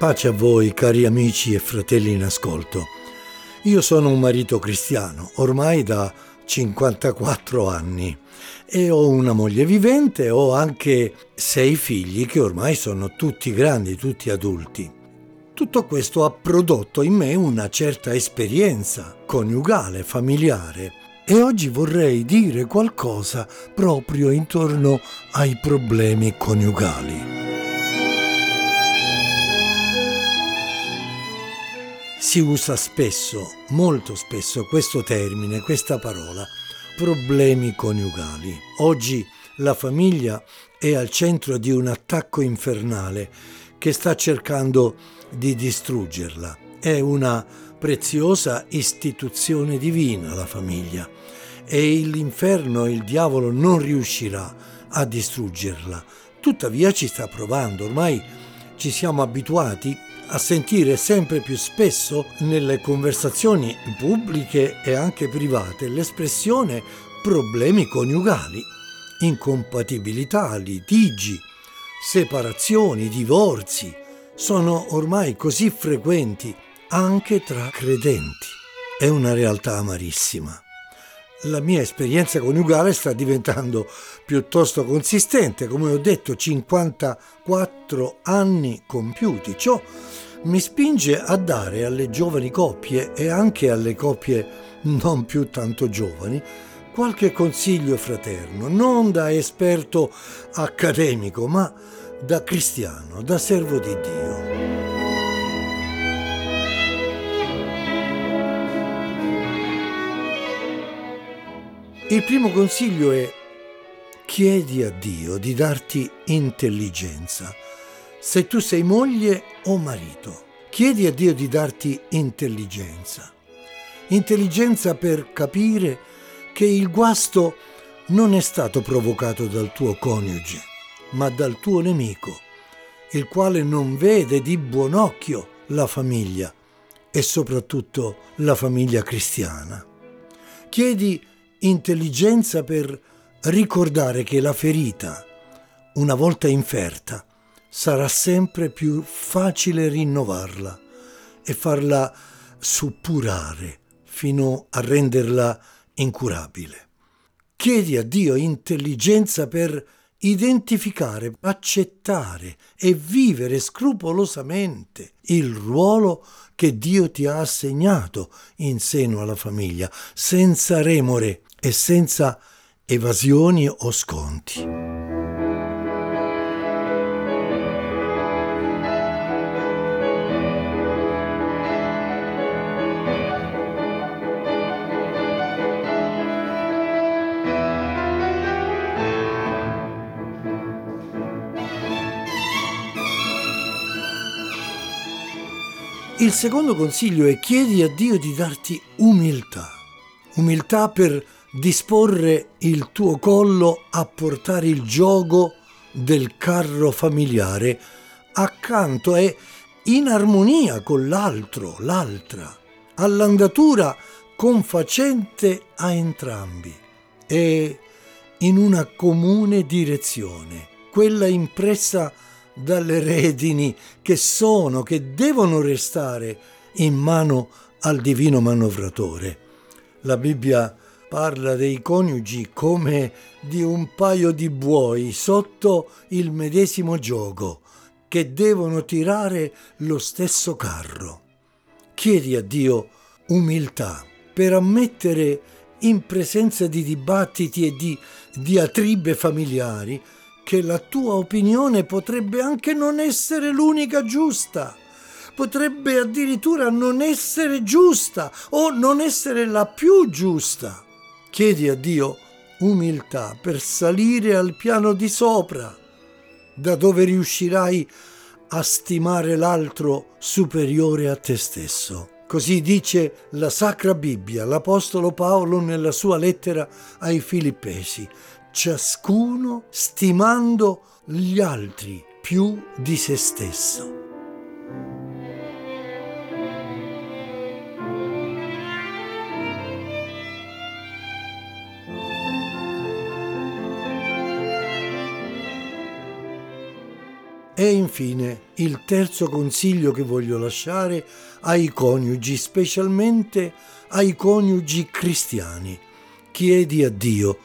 Pace a voi, cari amici e fratelli in ascolto. Io sono un marito cristiano, ormai da 54 anni, e ho una moglie vivente, ho anche sei figli che ormai sono tutti grandi, tutti adulti. Tutto questo ha prodotto in me una certa esperienza coniugale, familiare, e oggi vorrei dire qualcosa proprio intorno ai problemi coniugali. Si usa spesso, molto spesso, questo termine, questa parola, problemi coniugali. Oggi la famiglia è al centro di un attacco infernale che sta cercando di distruggerla. È una preziosa istituzione divina la famiglia e l'inferno, il diavolo non riuscirà a distruggerla. Tuttavia ci sta provando, ormai ci siamo abituati a sentire sempre più spesso nelle conversazioni pubbliche e anche private l'espressione problemi coniugali, incompatibilità, litigi, separazioni, divorzi, sono ormai così frequenti anche tra credenti. È una realtà amarissima la mia esperienza coniugale sta diventando piuttosto consistente, come ho detto 54 anni compiuti. Ciò mi spinge a dare alle giovani coppie e anche alle coppie non più tanto giovani qualche consiglio fraterno, non da esperto accademico, ma da cristiano, da servo di Dio. Il primo consiglio è chiedi a Dio di darti intelligenza. Se tu sei moglie o marito, chiedi a Dio di darti intelligenza. Intelligenza per capire che il guasto non è stato provocato dal tuo coniuge, ma dal tuo nemico, il quale non vede di buon occhio la famiglia e soprattutto la famiglia cristiana. Chiedi intelligenza per ricordare che la ferita, una volta inferta, sarà sempre più facile rinnovarla e farla suppurare fino a renderla incurabile. Chiedi a Dio intelligenza per identificare, accettare e vivere scrupolosamente il ruolo che Dio ti ha assegnato in seno alla famiglia, senza remore e senza evasioni o sconti. Il secondo consiglio è chiedi a Dio di darti umiltà, umiltà per disporre il tuo collo a portare il gioco del carro familiare accanto e in armonia con l'altro, l'altra, all'andatura confacente a entrambi e in una comune direzione, quella impressa dalle redini che sono, che devono restare in mano al divino manovratore. La Bibbia parla dei coniugi come di un paio di buoi sotto il medesimo gioco che devono tirare lo stesso carro. Chiedi a Dio umiltà per ammettere in presenza di dibattiti e di diatribe familiari che la tua opinione potrebbe anche non essere l'unica giusta potrebbe addirittura non essere giusta o non essere la più giusta. Chiedi a Dio umiltà per salire al piano di sopra, da dove riuscirai a stimare l'altro superiore a te stesso. Così dice la Sacra Bibbia, l'Apostolo Paolo nella sua lettera ai Filippesi, ciascuno stimando gli altri più di se stesso. E infine il terzo consiglio che voglio lasciare ai coniugi, specialmente ai coniugi cristiani. Chiedi a Dio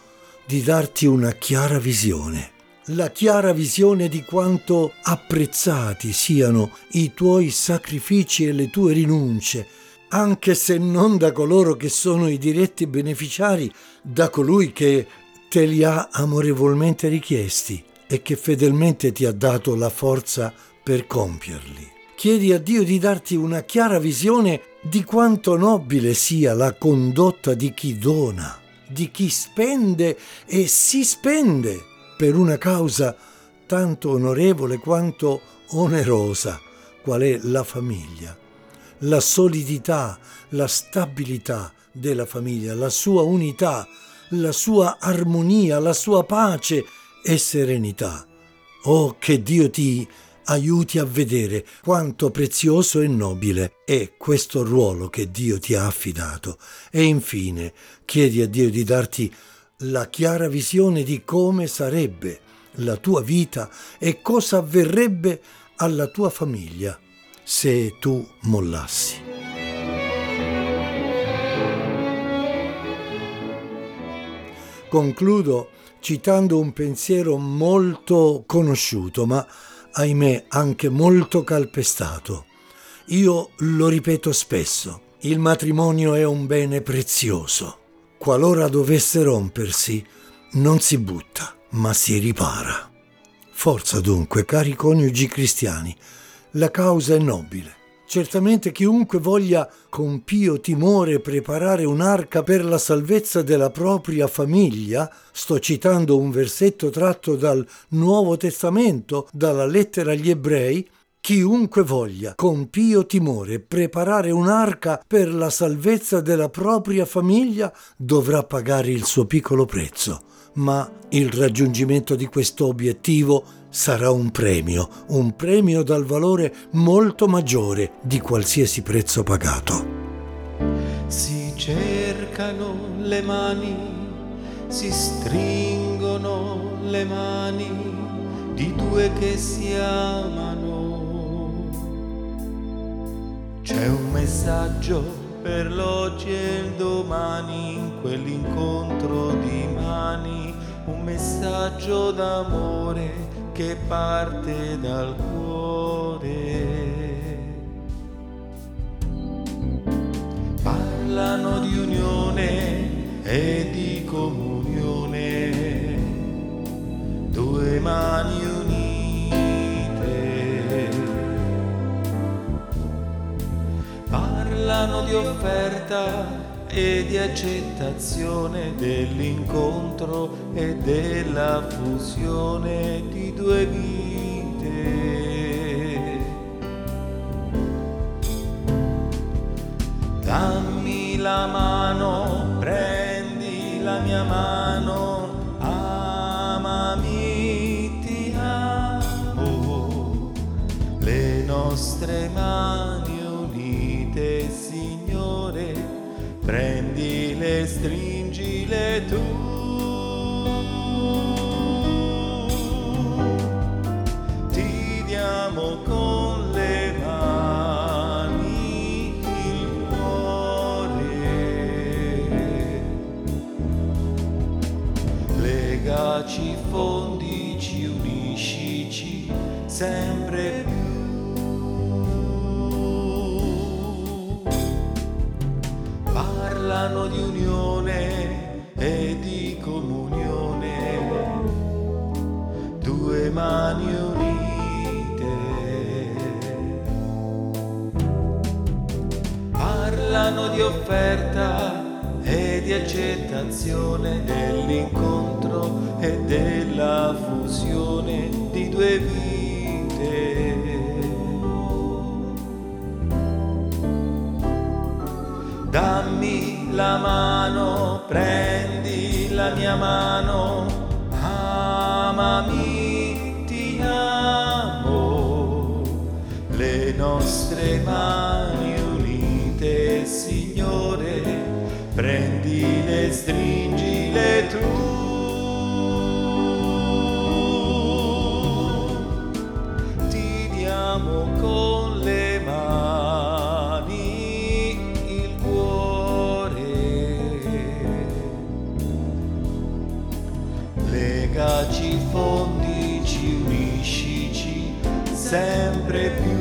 di darti una chiara visione la chiara visione di quanto apprezzati siano i tuoi sacrifici e le tue rinunce, anche se non da coloro che sono i diretti beneficiari, da colui che te li ha amorevolmente richiesti e che fedelmente ti ha dato la forza per compierli. Chiedi a Dio di darti una chiara visione di quanto nobile sia la condotta di chi dona, di chi spende e si spende per una causa tanto onorevole quanto onerosa, qual è la famiglia. La solidità, la stabilità della famiglia, la sua unità, la sua armonia, la sua pace e serenità. Oh, che Dio ti aiuti a vedere quanto prezioso e nobile è questo ruolo che Dio ti ha affidato. E infine chiedi a Dio di darti la chiara visione di come sarebbe la tua vita e cosa avverrebbe alla tua famiglia se tu mollassi. Concludo citando un pensiero molto conosciuto, ma ahimè anche molto calpestato. Io lo ripeto spesso, il matrimonio è un bene prezioso qualora dovesse rompersi, non si butta, ma si ripara. Forza dunque, cari coniugi cristiani, la causa è nobile. Certamente chiunque voglia con pio timore preparare un'arca per la salvezza della propria famiglia, sto citando un versetto tratto dal Nuovo Testamento, dalla lettera agli ebrei, Chiunque voglia, con pio timore, preparare un'arca per la salvezza della propria famiglia dovrà pagare il suo piccolo prezzo, ma il raggiungimento di questo obiettivo sarà un premio, un premio dal valore molto maggiore di qualsiasi prezzo pagato. Si cercano le mani, si stringono le mani di due che si amano c'è un messaggio per l'oggi e il domani in quell'incontro di mani, un messaggio d'amore che parte dal cuore. Parlano di unione e di comunione, due mani di offerta e di accettazione dell'incontro e della fusione di due vite. Dammi la mano, prendi la mia mano, amami, ti amo, le nostre mani te, Signore, prendile, stringile tu. Ti diamo con le mani il cuore. Legaci, fondici, uniscici, sempre più Parlano di offerta e di accettazione dell'incontro e della fusione di due vite. Dammi la mano, prendi la mia mano, amami, ti amo. Le nostre mani prendile, stringile tu. Ti diamo con le mani il cuore. Legaci, fondici, uniscici sempre più.